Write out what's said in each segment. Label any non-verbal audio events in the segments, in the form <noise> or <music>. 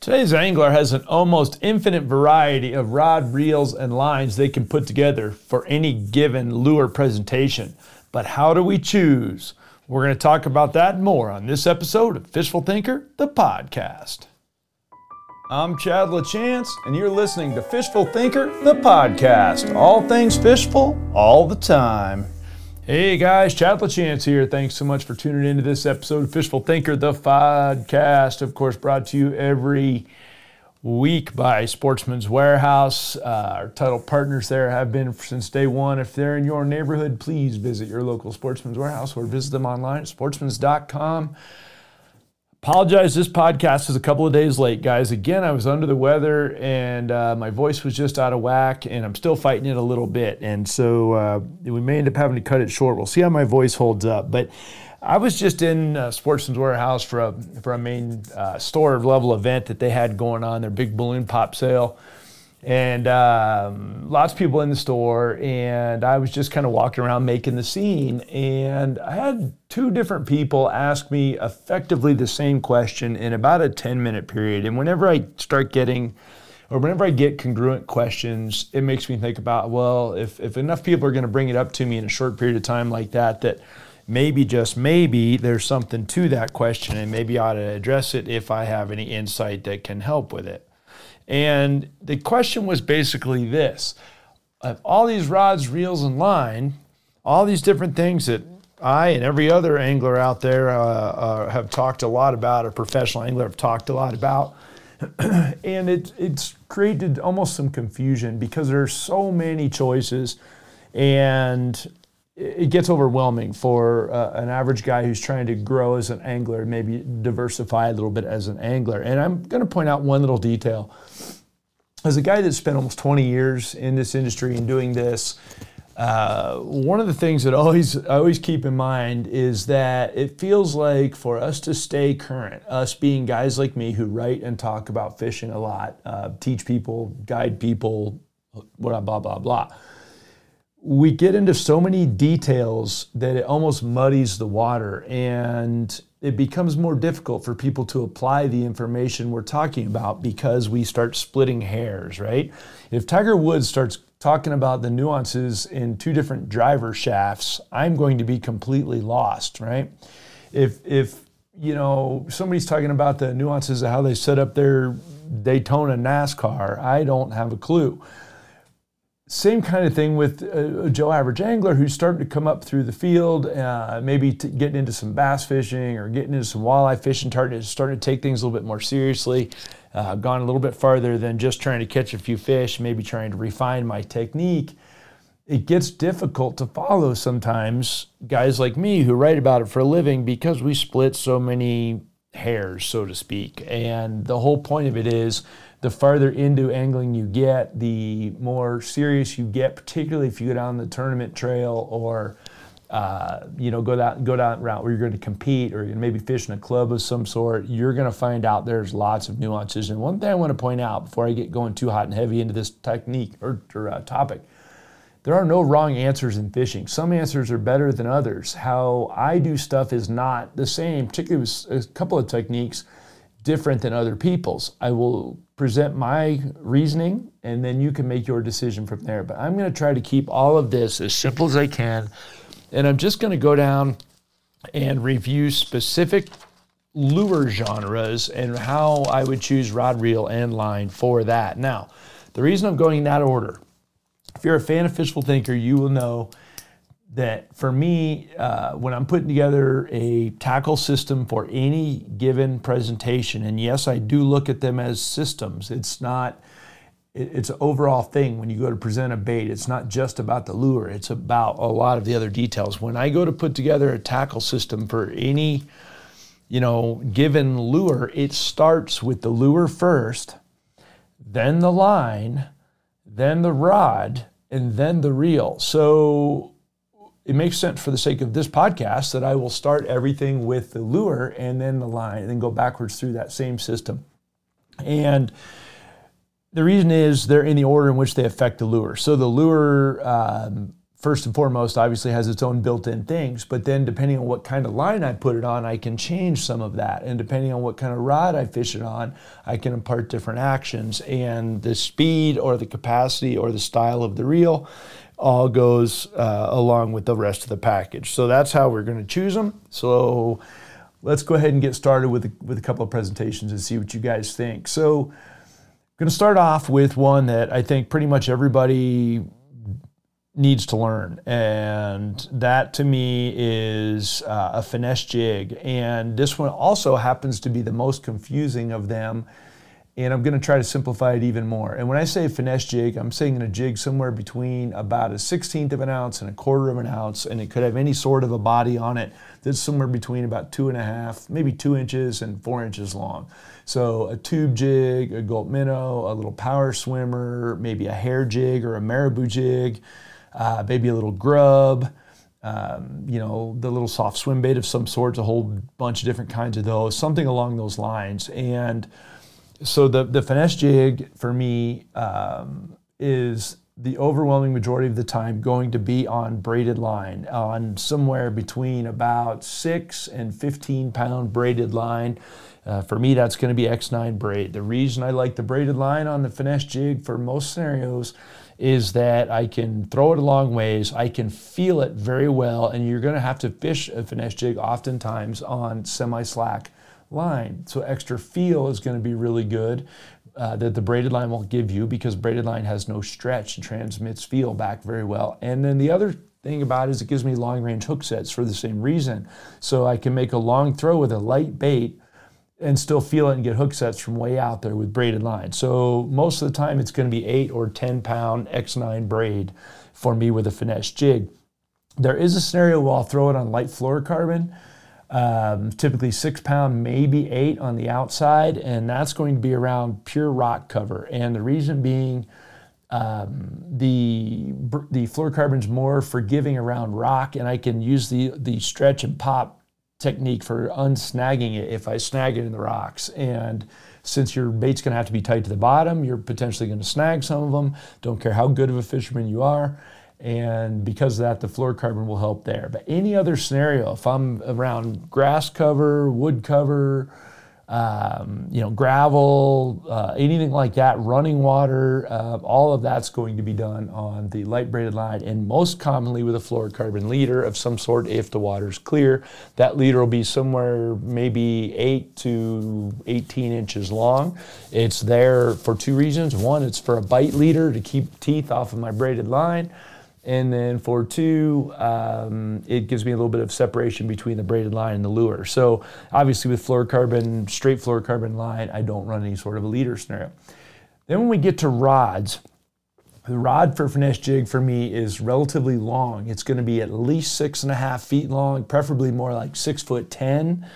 Today's angler has an almost infinite variety of rod, reels, and lines they can put together for any given lure presentation. But how do we choose? We're going to talk about that and more on this episode of Fishful Thinker, the podcast. I'm Chad LaChance, and you're listening to Fishful Thinker, the podcast. All things fishful, all the time. Hey guys, Chad LaChance here. Thanks so much for tuning into this episode of Fishful Thinker, the podcast. Of course, brought to you every week by Sportsman's Warehouse. Uh, our title partners there have been since day one. If they're in your neighborhood, please visit your local Sportsman's Warehouse or visit them online at sportsmans.com. Apologize, this podcast is a couple of days late, guys. Again, I was under the weather and uh, my voice was just out of whack, and I'm still fighting it a little bit. And so uh, we may end up having to cut it short. We'll see how my voice holds up. But I was just in uh, Sportsman's Warehouse for a, for a main uh, store level event that they had going on, their big balloon pop sale and um, lots of people in the store and i was just kind of walking around making the scene and i had two different people ask me effectively the same question in about a 10 minute period. And whenever i start getting or whenever i get congruent questions it makes me think about well if, if enough people are going to bring it up to me in a short period of time like that that maybe just maybe there's something to that question and maybe i ought to address it if i have any insight that can help with it and the question was basically this of all these rods, reels, and line, all these different things that I and every other angler out there uh, uh, have talked a lot about, or professional angler have talked a lot about. <clears throat> and it, it's created almost some confusion because there are so many choices and it gets overwhelming for uh, an average guy who's trying to grow as an angler, maybe diversify a little bit as an angler. And I'm going to point out one little detail. As a guy that spent almost 20 years in this industry and doing this, uh, one of the things that always I always keep in mind is that it feels like for us to stay current, us being guys like me who write and talk about fishing a lot, uh, teach people, guide people, blah blah blah blah we get into so many details that it almost muddies the water and it becomes more difficult for people to apply the information we're talking about because we start splitting hairs, right? If Tiger Woods starts talking about the nuances in two different driver shafts, I'm going to be completely lost, right? If if you know somebody's talking about the nuances of how they set up their Daytona NASCAR, I don't have a clue same kind of thing with uh, a Joe Average Angler who's starting to come up through the field, uh, maybe t- getting into some bass fishing or getting into some walleye fishing, starting to, starting to take things a little bit more seriously, uh, gone a little bit farther than just trying to catch a few fish, maybe trying to refine my technique. It gets difficult to follow sometimes guys like me who write about it for a living because we split so many hairs, so to speak. And the whole point of it is the farther into angling you get, the more serious you get, particularly if you go down the tournament trail or uh, you know, go that go down route where you're going to compete or maybe fish in a club of some sort, you're going to find out there's lots of nuances. And one thing I want to point out before I get going too hot and heavy into this technique or, or uh, topic, there are no wrong answers in fishing. Some answers are better than others. How I do stuff is not the same, particularly with a couple of techniques different than other people's. I will present my reasoning and then you can make your decision from there. But I'm going to try to keep all of this as simple as I can. And I'm just going to go down and review specific lure genres and how I would choose rod, reel, and line for that. Now, the reason I'm going in that order, if you're a fan of Fishful Thinker, you will know that for me, uh, when I'm putting together a tackle system for any given presentation, and yes, I do look at them as systems. It's not. It's an overall thing when you go to present a bait. It's not just about the lure. It's about a lot of the other details. When I go to put together a tackle system for any, you know, given lure, it starts with the lure first, then the line, then the rod, and then the reel. So it makes sense for the sake of this podcast that I will start everything with the lure and then the line and then go backwards through that same system. And the reason is they're in the order in which they affect the lure. So the lure um, first and foremost, obviously has its own built-in things, but then depending on what kind of line I put it on, I can change some of that. And depending on what kind of rod I fish it on, I can impart different actions. And the speed or the capacity or the style of the reel all goes uh, along with the rest of the package. So that's how we're going to choose them. So let's go ahead and get started with a, with a couple of presentations and see what you guys think. So I'm going to start off with one that I think pretty much everybody needs to learn. And that to me is uh, a finesse jig. And this one also happens to be the most confusing of them. And I'm going to try to simplify it even more. And when I say finesse jig, I'm saying in a jig somewhere between about a 16th of an ounce and a quarter of an ounce. And it could have any sort of a body on it that's somewhere between about two and a half, maybe two inches and four inches long. So a tube jig, a gulp minnow, a little power swimmer, maybe a hair jig or a marabou jig uh, maybe a little grub, um, you know, the little soft swim bait of some sorts, a whole bunch of different kinds of those, something along those lines. And so the, the finesse jig for me um, is the overwhelming majority of the time going to be on braided line, on somewhere between about six and 15 pound braided line. Uh, for me, that's going to be X9 braid. The reason I like the braided line on the finesse jig for most scenarios is that I can throw it a long ways, I can feel it very well, and you're going to have to fish a finesse jig oftentimes on semi slack line. So extra feel is going to be really good. Uh, that the braided line won't give you because braided line has no stretch and transmits feel back very well. And then the other thing about it is it gives me long range hook sets for the same reason. So I can make a long throw with a light bait and still feel it and get hook sets from way out there with braided line. So most of the time it's going to be eight or 10 pound X9 braid for me with a finesse jig. There is a scenario where I'll throw it on light fluorocarbon, um, typically six pound, maybe eight on the outside, and that's going to be around pure rock cover. And the reason being, um, the the fluorocarbon's more forgiving around rock, and I can use the the stretch and pop technique for unsnagging it if I snag it in the rocks. And since your bait's going to have to be tight to the bottom, you're potentially going to snag some of them. Don't care how good of a fisherman you are. And because of that, the fluorocarbon will help there. But any other scenario, if I'm around grass cover, wood cover, um, you know, gravel, uh, anything like that, running water, uh, all of that's going to be done on the light braided line and most commonly with a fluorocarbon leader of some sort if the water's clear. That leader will be somewhere maybe 8 to 18 inches long. It's there for two reasons. One, it's for a bite leader to keep teeth off of my braided line. And then for two, um, it gives me a little bit of separation between the braided line and the lure. So obviously with fluorocarbon, straight fluorocarbon line, I don't run any sort of a leader scenario. Then when we get to rods, the rod for finesse jig for me is relatively long. It's going to be at least six and a half feet long, preferably more like six foot ten.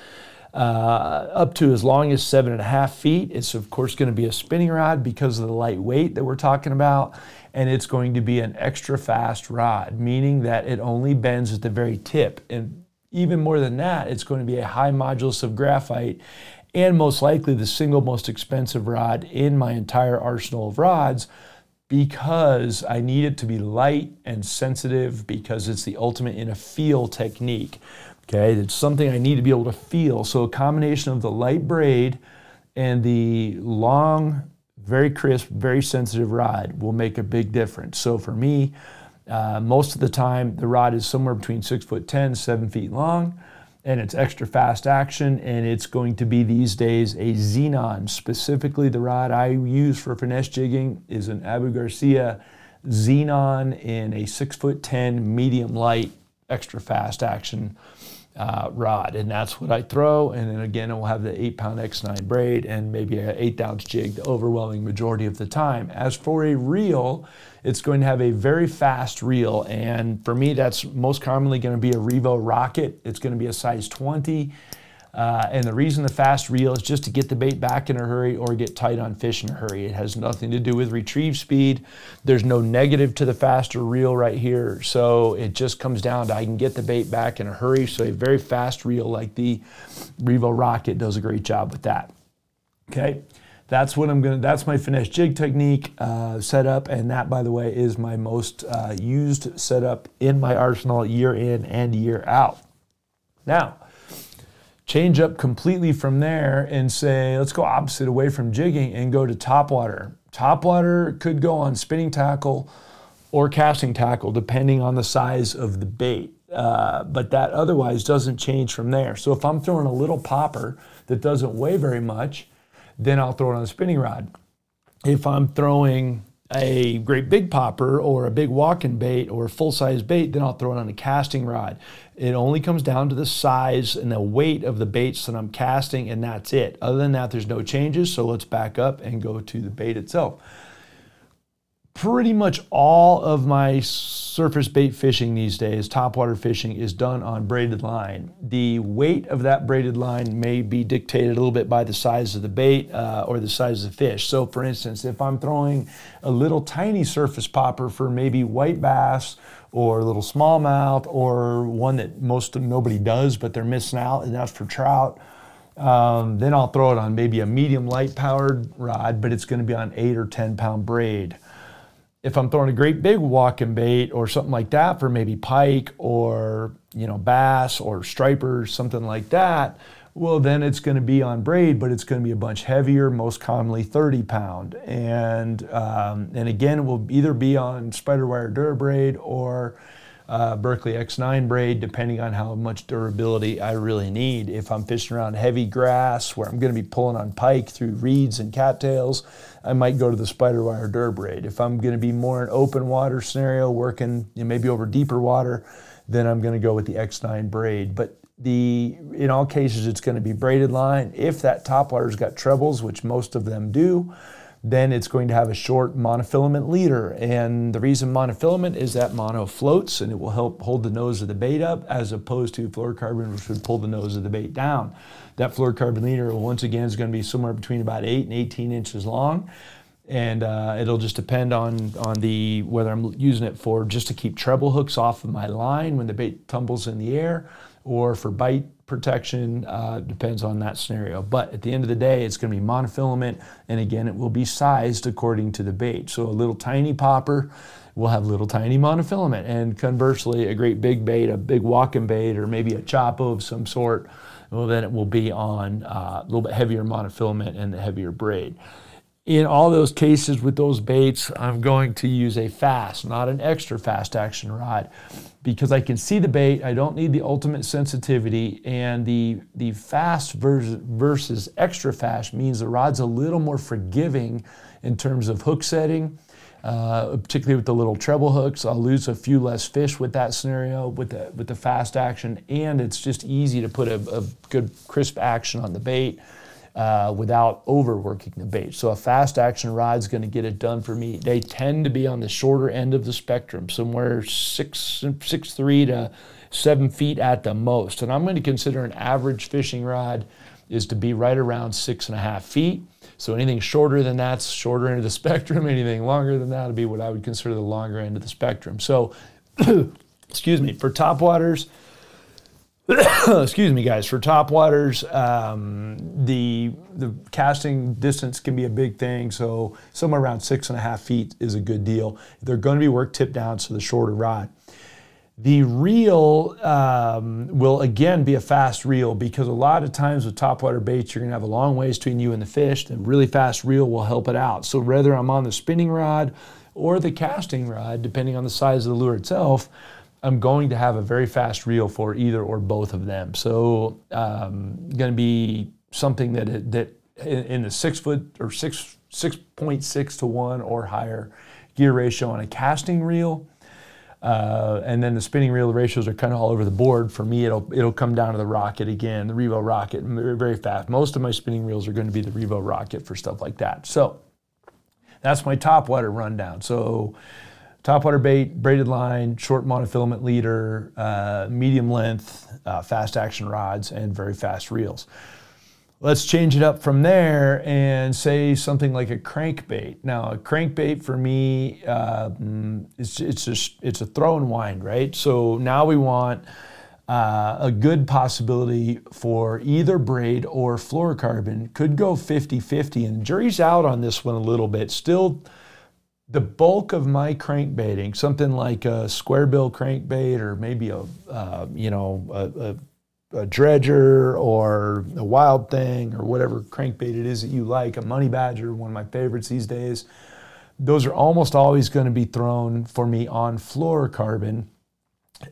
Uh, up to as long as seven and a half feet. It's of course going to be a spinning rod because of the light weight that we're talking about, and it's going to be an extra fast rod, meaning that it only bends at the very tip. And even more than that, it's going to be a high modulus of graphite, and most likely the single most expensive rod in my entire arsenal of rods because I need it to be light and sensitive because it's the ultimate in a feel technique. Okay, it's something I need to be able to feel. So a combination of the light braid and the long, very crisp, very sensitive rod will make a big difference. So for me, uh, most of the time the rod is somewhere between six foot ten, seven feet long, and it's extra fast action. And it's going to be these days a Zenon. Specifically, the rod I use for finesse jigging is an Abu Garcia Zenon in a six foot ten medium light extra fast action uh, rod, and that's what I throw. And then again, it will have the eight pound X9 braid and maybe an eighth ounce jig the overwhelming majority of the time. As for a reel, it's going to have a very fast reel, and for me, that's most commonly going to be a Revo Rocket. It's going to be a size 20. Uh, and the reason the fast reel is just to get the bait back in a hurry or get tight on fish in a hurry. It has nothing to do with retrieve speed. There's no negative to the faster reel right here. So it just comes down to I can get the bait back in a hurry. So a very fast reel like the Revo Rocket does a great job with that. Okay. that's what I'm gonna. That's my finesse jig technique uh, setup, and that, by the way, is my most uh, used setup in my arsenal year in and year out. Now, change up completely from there and say, let's go opposite away from jigging and go to top water. Top water could go on spinning tackle or casting tackle, depending on the size of the bait. Uh, but that otherwise doesn't change from there. So if I'm throwing a little popper that doesn't weigh very much, then I'll throw it on a spinning rod. If I'm throwing a great big popper or a big walking bait or full size bait, then I'll throw it on a casting rod. It only comes down to the size and the weight of the baits that I'm casting, and that's it. Other than that, there's no changes. So let's back up and go to the bait itself pretty much all of my surface bait fishing these days, topwater fishing, is done on braided line. The weight of that braided line may be dictated a little bit by the size of the bait uh, or the size of the fish. So, for instance, if I'm throwing a little tiny surface popper for maybe white bass or a little smallmouth or one that most nobody does, but they're missing out, and that's for trout. Um, then I'll throw it on maybe a medium light powered rod, but it's going to be on eight or 10 pound braid if I'm throwing a great big walking bait or something like that for maybe pike or you know bass or stripers, something like that, well then it's going to be on braid, but it's going to be a bunch heavier, most commonly 30 pound, and um, and again it will either be on SpiderWire DuraBraid or uh, Berkley X9 braid, depending on how much durability I really need. If I'm fishing around heavy grass where I'm going to be pulling on pike through reeds and cattails, I might go to the SpiderWire DuraBraid. If I'm going to be more in open water scenario, working you know, maybe over deeper water, then I'm going to go with the X9 braid. But the in all cases, it's going to be braided line. If that top water's got trebles, which most of them do, then it's going to have a short monofilament leader. And the reason monofilament is that mono floats and it will help hold the nose of the bait up as opposed to fluorocarbon, which would pull the nose of the bait down. That fluorocarbon leader, once again, is going to be somewhere between about 8 and 18 inches long. And uh, it'll just depend on, on the whether I'm using it for just to keep treble hooks off of my line when the bait tumbles in the air or for bite protection uh, depends on that scenario. But at the end of the day, it's going to be monofilament, and again, it will be sized according to the bait. So a little tiny popper will have little tiny monofilament, and conversely, a great big bait, a big walking bait, or maybe a choppo of some sort, well, then it will be on uh, a little bit heavier monofilament and the heavier braid. In all those cases with those baits, I'm going to use a fast, not an extra fast action rod, because I can see the bait. I don't need the ultimate sensitivity, and the the fast versus, versus extra fast means the rod's a little more forgiving in terms of hook setting. Uh, particularly with the little treble hooks, I'll lose a few less fish with that scenario with the with the fast action, and it's just easy to put a, a good crisp action on the bait uh, without overworking the bait. So a fast action rod is going to get it done for me. They tend to be on the shorter end of the spectrum, somewhere six, six three to seven feet at the most. And I'm going to consider an average fishing rod is to be right around six and a half feet. So anything shorter than that's shorter end of the <laughs> spectrum. Anything longer than that would be what I would consider the longer end of the spectrum. So, <clears throat> excuse me, for top waters, <coughs> excuse me, guys, for top waters, um, the the casting distance can be a big thing. So somewhere around six and a half feet is a good deal. They're going to be worked tip down, so the shorter rod. The reel um, will again be a fast reel because a lot of times with topwater baits, you're going to have a long ways between you and the fish. The really fast reel will help it out. So whether I'm on the spinning rod or the casting rod, depending on the size of the lure itself, I'm going to have a very fast reel for either or both of them. So, um, going to be something that that in the six foot or six six point six to one or higher gear ratio on a casting reel. Uh, and then the spinning reel the ratios are kind of all over the board. For me, it'll it'll come down to the Rocket again, the Revo Rocket, very, fast. Most of my spinning reels are going to be the Revo Rocket for stuff like that. So that's my top water rundown. So Topwater bait, braided line, short monofilament leader, uh, medium length, uh, fast action rods, and very fast reels. Let's change it up from there and say something like a crankbait. Now, a crankbait for me, uh, it's, it's just it's a throw and wind, right? So now we want uh, a good possibility for either braid or fluorocarbon could go 50 50. And jury's out on this one a little bit. Still, the bulk of my crankbaiting, something like a square bill crankbait or maybe a, uh, you know, a, a, a, dredger or a wild thing or whatever crankbait it is that you like, a money badger, one of my favorites these days, those are almost always going to be thrown for me on fluorocarbon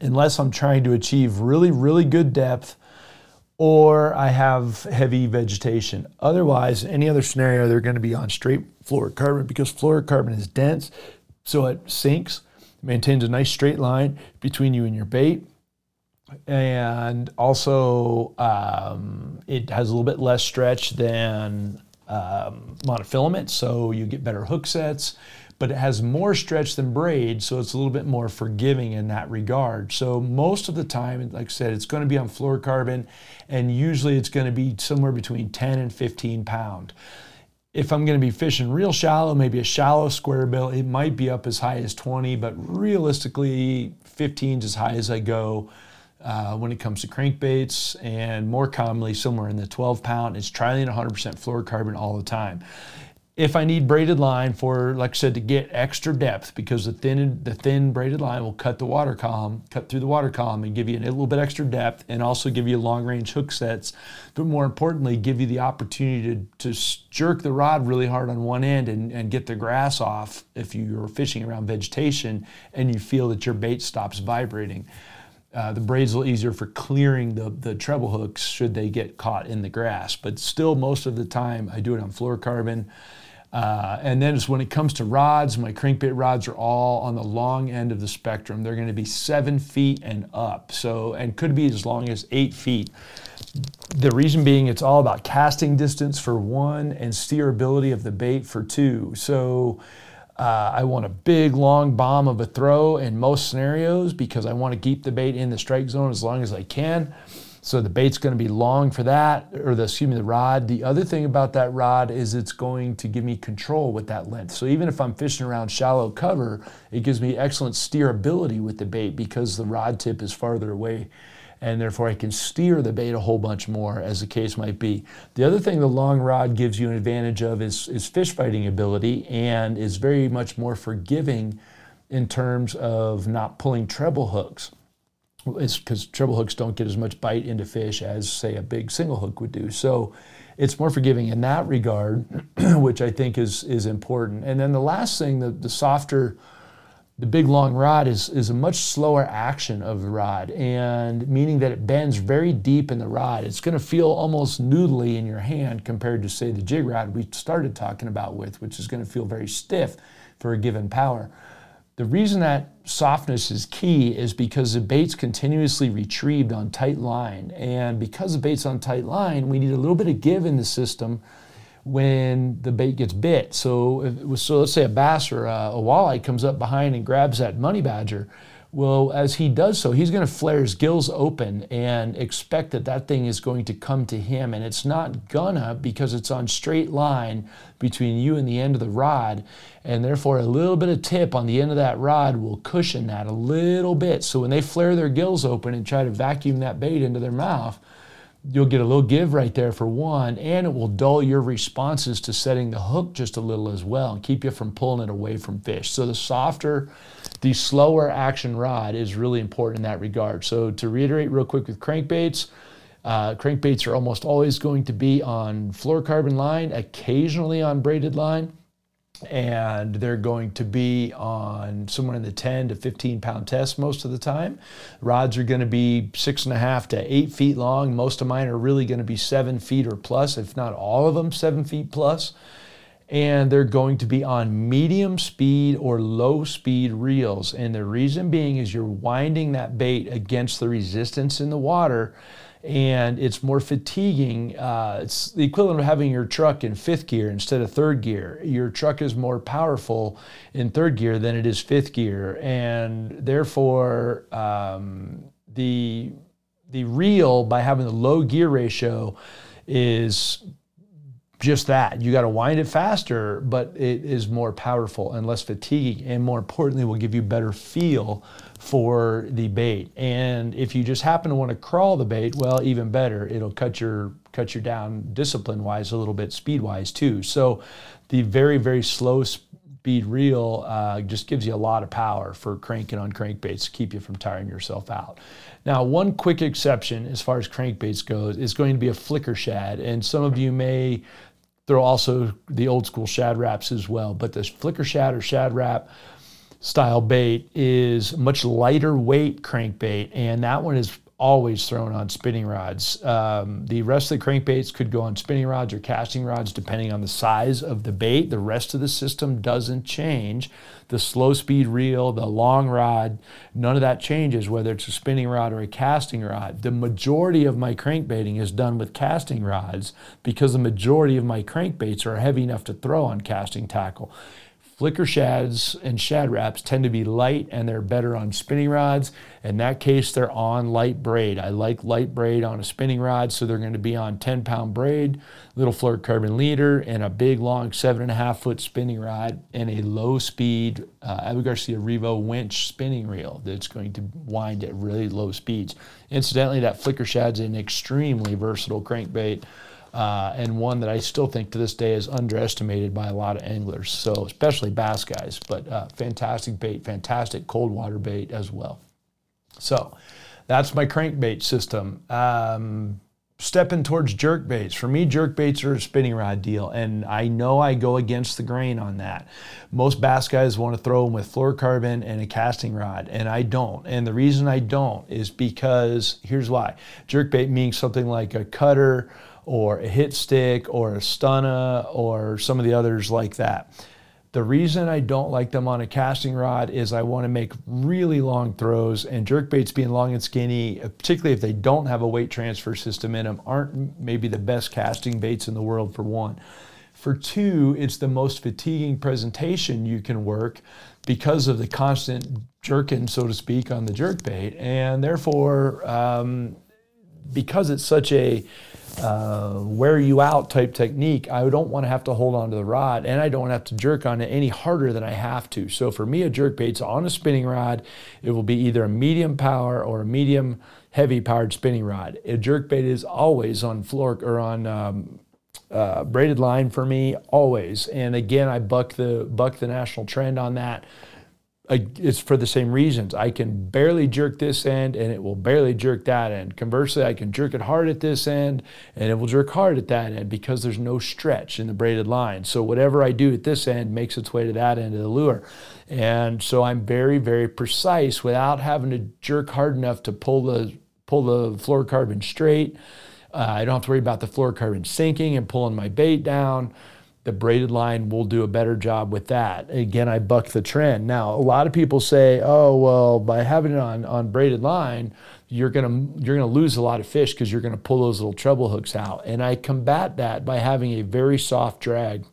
unless I'm trying to achieve really, really good depth or I have heavy vegetation. Otherwise, any other scenario, they're going to be on straight fluorocarbon because fluorocarbon is dense, so it sinks, maintains a nice straight line between you and your bait. And also, um, it has a little bit less stretch than um, monofilament, so you get better hook sets but it has more stretch than braid, so it's a little bit more forgiving in that regard. So most of the time, like I said, it's going to be on fluorocarbon, and usually it's going to be somewhere between 10 and 15 pound. If I'm going to be fishing real shallow, maybe a shallow square bill, it might be up as high as 20, but realistically, 15 is as high as I go. Uh, when it comes to crankbaits, and more commonly, somewhere in the 12 pound. It's trilene 100% fluorocarbon all the time if I need braided line for, like I said, to get extra depth, because the thin the thin braided line will cut the water column, cut through the water column, and give you a little bit extra depth, and also give you long range hook sets. But more importantly, give you the opportunity to, to jerk the rod really hard on one end and, and get the grass off if you're fishing around vegetation and you feel that your bait stops vibrating. Uh, the braids a little easier for clearing the, the treble hooks should they get caught in the grass. But still, most of the time, I do it on fluorocarbon. Uh, and then when it comes to rods, my crankbait rods are all on the long end of the spectrum. They're going to be seven feet and up, so and could be as long as eight feet. The reason being, it's all about casting distance for one and steerability of the bait for two. So. Uh, I want a big long bomb of a throw in most scenarios because I want to keep the bait in the strike zone as long as I can. So the bait's going to be long for that, or the excuse me, the rod. The other thing about that rod is it's going to give me control with that length. So even if I'm fishing around shallow cover, it gives me excellent steerability with the bait because the rod tip is farther away and therefore I can steer the bait a whole bunch more, as the case might be. The other thing the long rod gives you an advantage of is, is fish fighting ability and is very much more forgiving in terms of not pulling treble hooks it's because treble hooks don't get as much bite into fish as say a big single hook would do. So it's more forgiving in that regard, <clears throat> which I think is is important. And then the last thing, the, the softer, the big long rod is is a much slower action of the rod, and meaning that it bends very deep in the rod. It's going to feel almost noodly in your hand compared to say the jig rod we started talking about with, which is going to feel very stiff for a given power. The reason that softness is key is because the bait's continuously retrieved on tight line. And because the bait's on tight line, we need a little bit of give in the system when the bait gets bit. So, so let's say a bass or a, uh, a walleye comes up behind and grabs that money badger. Well, as he does so, he's going to flare his gills open and expect that that thing is going to come to him. And it's not gonna because it's on straight line between you and the end of the rod. And therefore, a little bit of tip on the end of that rod will cushion that a little bit. So when they flare their gills open and try to vacuum that bait into their mouth, you'll get a little give right there for one, and it will dull your responses to setting the hook just a little as well and keep you from pulling it away from fish. So the softer, the slower action rod is really important in that regard. So to reiterate real quick with crankbaits, uh, crankbaits are almost always going to be on fluorocarbon line, occasionally on braided line and they're going to be on somewhere in the 10 to 15 pound test most of the time. Rods are going to be six and a half to eight feet long. Most of mine are really going to be seven feet or plus, if not all of them seven feet plus. And they're going to be on medium speed or low speed reels. And the reason being is you're winding that bait against the resistance in the water and it's more fatiguing. Uh, it's the equivalent of having your truck in fifth gear instead of third gear. Your truck is more powerful in third gear than it is fifth gear, and therefore um, the the reel by having the low gear ratio is just that. You got to wind it faster, but it is more powerful and less fatiguing, and more importantly, will give you better feel for the bait. And if you just happen to want to crawl the bait, well, even better. It'll cut your cut you down discipline wise a little bit, speed wise too. So the very very slow speed reel uh, just gives you a lot of power for cranking on crankbaits to keep you from tiring yourself out. Now, one quick exception as far as crankbaits goes is going to be a flicker shad, and some of you may throw also the old school Shad Raps as well. But the flicker shad or Shad Rap style bait is much lighter weight crankbait, and that one is always thrown on spinning rods. Um, the rest of the crankbaits could go on spinning rods or casting rods depending on the size of the bait. The rest of the system doesn't change. The slow speed reel, the long rod, none of that changes whether it's a spinning rod or a casting rod. The majority of my crankbaiting is done with casting rods because the majority of my crankbaits are heavy enough to throw on casting tackle. Flicker shads and Shad Raps tend to be light and they're better on spinning rods. In that case, they're on light braid. I like light braid on a spinning rod, so they're going to be on 10 pound braid, little fluorocarbon leader, and a big long seven and a half foot spinning rod and a low speed uh, Abu Garcia Revo winch spinning reel that's going to wind at really low speeds. Incidentally, that flicker shad's an extremely versatile crankbait uh, and one that I still think to this day is underestimated by a lot of anglers, so especially bass guys. But uh, fantastic bait, fantastic cold water bait as well. So that's my crankbait system. Um, stepping towards jerk baits. For me, jerk baits are a spinning rod deal, and I know I go against the grain on that. Most bass guys want to throw them with fluorocarbon and a casting rod, and I don't. And the reason I don't is because here's why: jerk bait means something like a cutter or a hit stick or a stunner or some of the others like that. The reason I don't like them on a casting rod is I want to make really long throws, and jerk baits being long and skinny, particularly if they don't have a weight transfer system in them, aren't maybe the best casting baits in the world for one. For two, it's the most fatiguing presentation you can work because of the constant jerking, so to speak, on the jerk bait, and therefore, um, because it's such a uh, wear you out type technique, I don't want to have to hold on to the rod and I don't have to jerk on it any harder than I have to. So for me, a jerk bait's on a spinning rod. It will be either a medium power or a medium heavy powered spinning rod. A jerk bait is always on floor or on um, uh, braided line for me, always. And again, I buck the buck the national trend on that it's for the same reasons. I can barely jerk this end and it will barely jerk that end. Conversely, I can jerk it hard at this end and it will jerk hard at that end because there's no stretch in the braided line. So whatever I do at this end makes its way to that end of the lure. And so I'm very, very precise without having to jerk hard enough to pull the pull the fluorocarbon straight. Uh, I don't have to worry about the fluorocarbon sinking and pulling my bait down the braided line will do a better job with that. Again, I buck the trend. Now, a lot of people say, "Oh, well, by having it on on braided line, you're gonna you're gonna lose a lot of fish because you're gonna pull those little treble hooks out." And I combat that by having a very soft drag,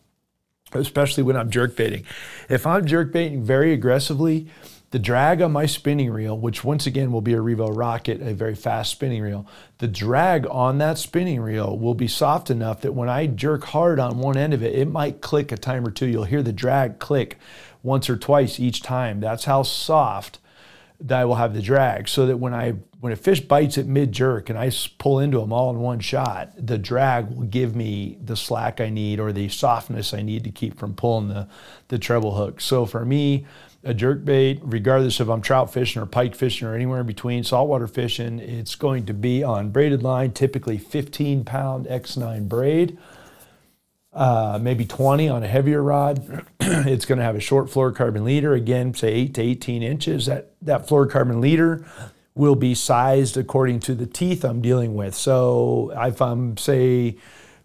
especially when I'm jerk baiting. If I'm jerk baiting very aggressively, the drag on my spinning reel, which once again will be a Revo Rocket, a very fast spinning reel, the drag on that spinning reel will be soft enough that when I jerk hard on one end of it, it might click a time or two. You'll hear the drag click once or twice each time. That's how soft that I will have the drag. So that when I when a fish bites at mid jerk and I pull into them all in one shot, the drag will give me the slack I need or the softness I need to keep from pulling the the treble hook. So for me, a jerk bait, regardless if I'm trout fishing or pike fishing or anywhere in between, saltwater fishing, it's going to be on braided line, typically 15 pound X9 braid, uh, maybe 20 on a heavier rod. <clears throat> it's going to have a short fluorocarbon leader, again, say 8 to 18 inches. That, that fluorocarbon leader will be sized according to the teeth I'm dealing with. So if I'm, say,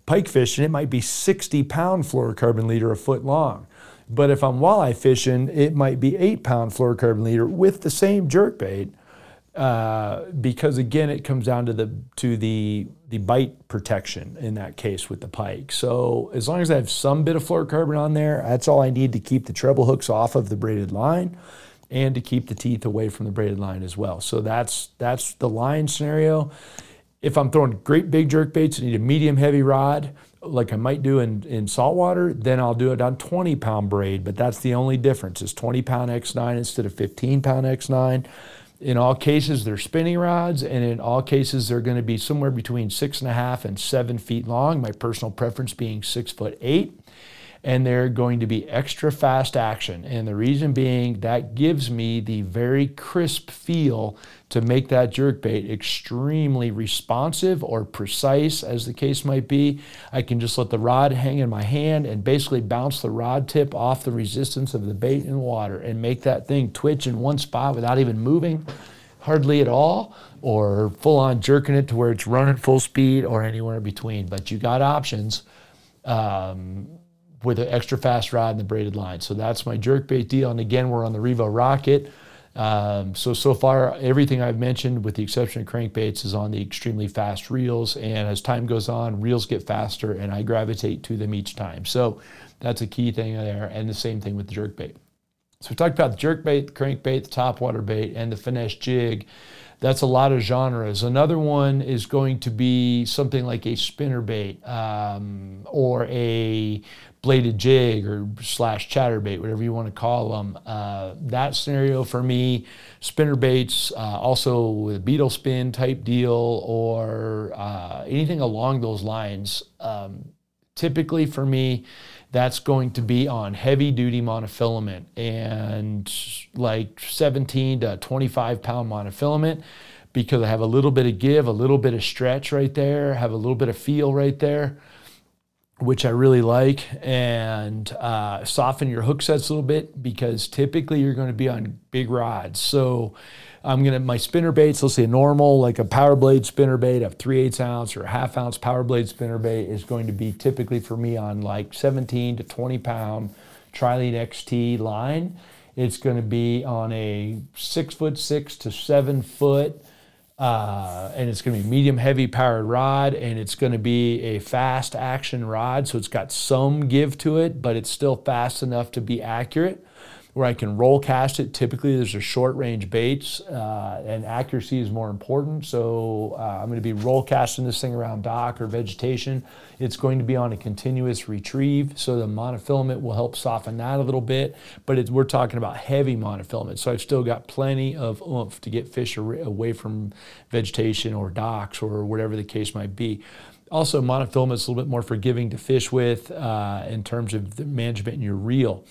pike fishing, it might be 60 pound fluorocarbon leader a foot long. But if I'm walleye fishing, it might be eight pound fluorocarbon leader with the same jerk bait. Uh, because again, it comes down to the to the the bite protection in that case with the pike. So as long as I have some bit of fluorocarbon on there, that's all I need to keep the treble hooks off of the braided line, and to keep the teeth away from the braided line as well. So that's that's the line scenario If I'm throwing great big jerk baits and need a medium heavy rod, like I might do in, in saltwater, then I'll do it on 20 pound braid. But that's the only difference is 20 pound X9 instead of 15 pound X9. In all cases, they're spinning rods, and in all cases, they're going to be somewhere between six and a half and seven feet long. My personal preference being six foot eight and they're going to be extra fast action. And the reason being that gives me the very crisp feel to make that jerk bait extremely responsive or precise, as the case might be. I can just let the rod hang in my hand and basically bounce the rod tip off the resistance of the bait in the water and make that thing twitch in one spot without even moving hardly at all or full on jerking it to where it's running full speed or anywhere in between. But you got options. Um, with an extra fast rod and the braided line. So that's my jerkbait deal. And again, we're on the Revo Rocket. Um, so, so far, everything I've mentioned, with the exception of crankbaits, is on the extremely fast reels. And as time goes on, reels get faster and I gravitate to them each time. So that's a key thing there. And the same thing with the jerkbait. So we talked about the jerkbait, the crankbait, the topwater bait, and the finesse jig. That's a lot of genres. Another one is going to be something like a spinner bait um, or a bladed jig or slash chatterbait, whatever you want to call them. Uh, that scenario for me, spinner baits, uh, also with beetle spin type deal or uh, anything along those lines. Um, typically for me, that's going to be on heavy duty monofilament and like 17 to 25 pound monofilament because I have a little bit of give, a little bit of stretch right there, have a little bit of feel right there which I really like, and uh, soften your hook sets a little bit because typically you're going to be on big rods. So I'm gonna my spinner baits. Let's say a normal, like a power blade spinner bait, a three eighths ounce or a half ounce power blade spinner bait is going to be typically for me on like 17 to 20 pound Trilene XT line. It's going to be on a six foot six to seven foot uh, and it's going to be medium heavy powered rod and it's going to be a fast action rod so it's got some give to it but it's still fast enough to be accurate where I can roll cast it. Typically, there's a short range baits, uh, and accuracy is more important. So uh, I'm going to be roll casting this thing around dock or vegetation. It's going to be on a continuous retrieve, so the monofilament will help soften that a little bit. But we're talking about heavy monofilament, so I've still got plenty of oomph to get fish away from vegetation or docks or whatever the case might be. Also, monofilament is a little bit more forgiving to fish with uh, in terms of the management in your reel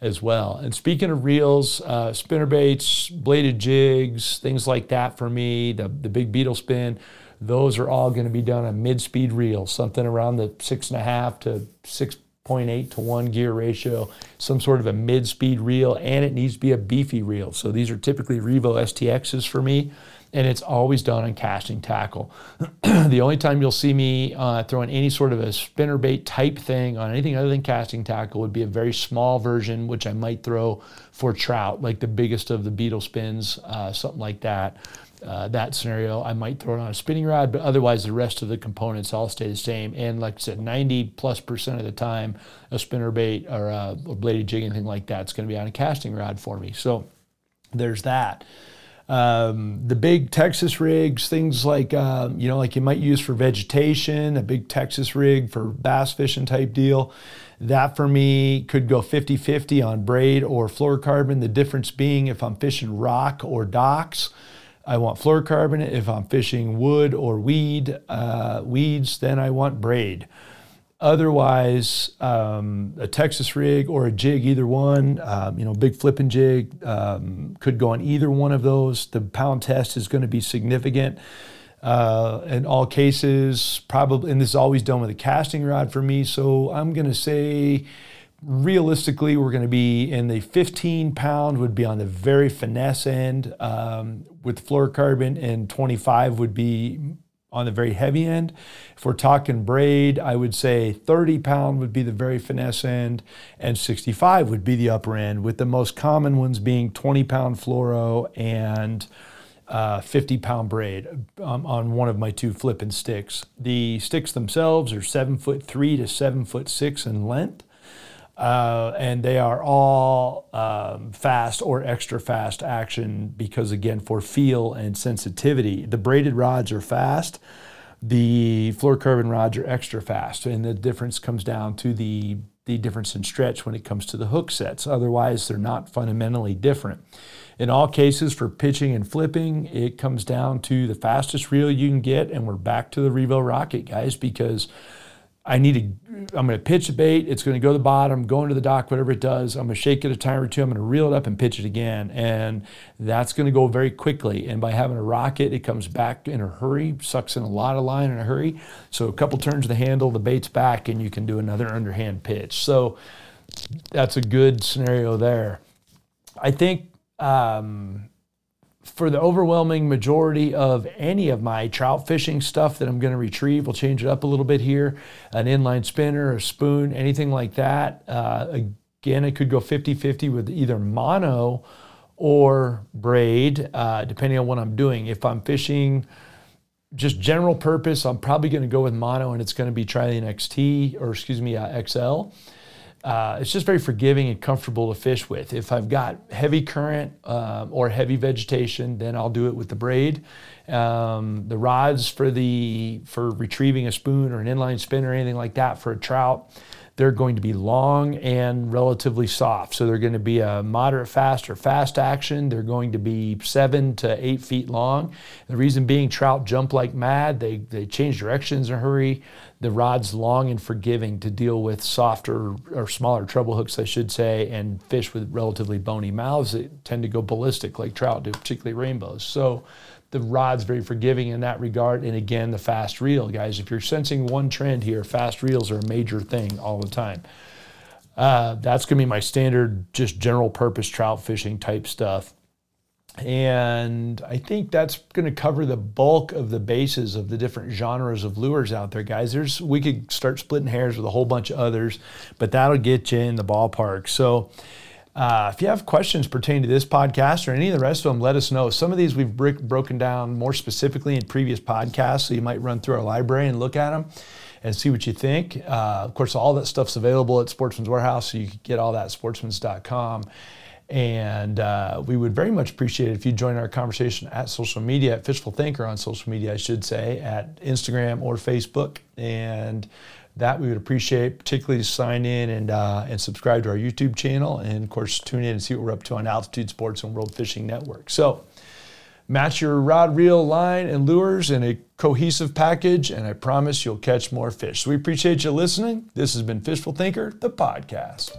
as well. And speaking of reels, uh, spinner baits, bladed jigs, things like that for me, the, the big beetle spin, those are all going to be done on mid speed reels, something around the six and a half to 6.8 to 1 gear ratio, some sort of a mid speed reel, and it needs to be a beefy reel. So these are typically Revo STXs for me and it's always done on casting tackle. <clears throat> the only time you'll see me uh, throwing any sort of a spinner bait type thing on anything other than casting tackle would be a very small version, which I might throw for trout, like the biggest of the beetle spins, uh, something like that. Uh, that scenario, I might throw it on a spinning rod, but otherwise the rest of the components all stay the same. And like I said, 90 plus percent of the time, a spinner bait or a, a bladed jig, anything like that, is going to be on a casting rod for me. So there's that. Um, the big Texas rigs, things like uh, you know, like you might use for vegetation, a big Texas rig for bass fishing type deal. That for me could go 50 50 on braid or fluorocarbon. The difference being if I'm fishing rock or docks, I want fluorocarbon. If I'm fishing wood or weed, uh, weeds, then I want braid. Otherwise, um, a Texas rig or a jig, either one, um, you know, big flipping jig um, could go on either one of those. The pound test is going to be significant. Uh, in all cases, probably, and this is always done with a casting rod for me. So I'm going to say, realistically, we're going to be in the 15 pound would be on the very finesse end um, with fluorocarbon, and 25 would be on the very heavy end. If we're talking braid, I would say 30 pound would be the very finesse end, and 65 would be the upper end, with the most common ones being 20 pound fluoro and uh, 50 pound braid um, on one of my two flipping sticks. The sticks themselves are seven foot three to seven foot six in length. Uh, and they are all um, fast or extra fast action because, again, for feel and sensitivity. The braided rods are fast. The fluorocarbon rods are extra fast, and the difference comes down to the the difference in stretch when it comes to the hook sets. Otherwise, they're not fundamentally different. In all cases, for pitching and flipping, it comes down to the fastest reel you can get, and we're back to the Revo Rocket, guys, because I need to, I'm going to pitch a bait. It's going to go to the bottom, go into the dock, whatever it does. I'm going to shake it a time or two. I'm going to reel it up and pitch it again. And that's going to go very quickly. And by having a rocket, it comes back in a hurry, sucks in a lot of line in a hurry. So a couple turns of the handle, the bait's back, and you can do another underhand pitch. So that's a good scenario there. I think um, for the overwhelming majority of any of my trout fishing stuff that I'm going to retrieve, we'll change it up a little bit here. An inline spinner, a spoon, anything like that. Uh, again, it could go 50 50 with either mono or braid, uh, depending on what I'm doing. If I'm fishing just general purpose, I'm probably going to go with mono and it's going to be Trilene XT or excuse me, uh, XL uh, it's just very forgiving and comfortable to fish with. If I've got heavy current um, or heavy vegetation, then I'll do it with the braid. Um, the rods for the for retrieving a spoon or an inline spin or anything like that for a trout, they're going to be long and relatively soft. So they're going to be a moderate fast or fast action. They're going to be seven to eight feet long. The reason being, trout jump like mad. They they change directions in a hurry. The rod's long and forgiving to deal with softer or smaller treble hooks, I should say, and fish with relatively bony mouths that tend to go ballistic like trout do, particularly rainbows. So the rod's very forgiving in that regard. And again, the fast reel, guys. If you're sensing one trend here, fast reels are a major thing all the time. Uh, that's going to be my standard, just general purpose trout fishing type stuff. And I think that's going to cover the bulk of the bases of the different genres of lures out there, guys. There's we could start splitting hairs with a whole bunch of others, but that'll get you in the ballpark. So uh, if you have questions pertaining to this podcast or any of the rest of them, let us know. Some of these we've broken down more specifically in previous podcasts, so you might run through our library and look at them and see what you think. Uh, of course, all that stuff's available at Sportsman's Warehouse, so you can get all that at sportsmans.com. And uh, we would very much appreciate it if you join our conversation at social media, at Fishful Thinker on social media, I should say, at Instagram or Facebook. And that we would appreciate, particularly to sign in and, uh, and subscribe to our YouTube channel. And of course, tune in and see what we're up to on Altitude Sports and World Fishing Network. So, match your rod, reel, line, and lures in a cohesive package, and I promise you'll catch more fish. So, we appreciate you listening. This has been Fishful Thinker, the podcast.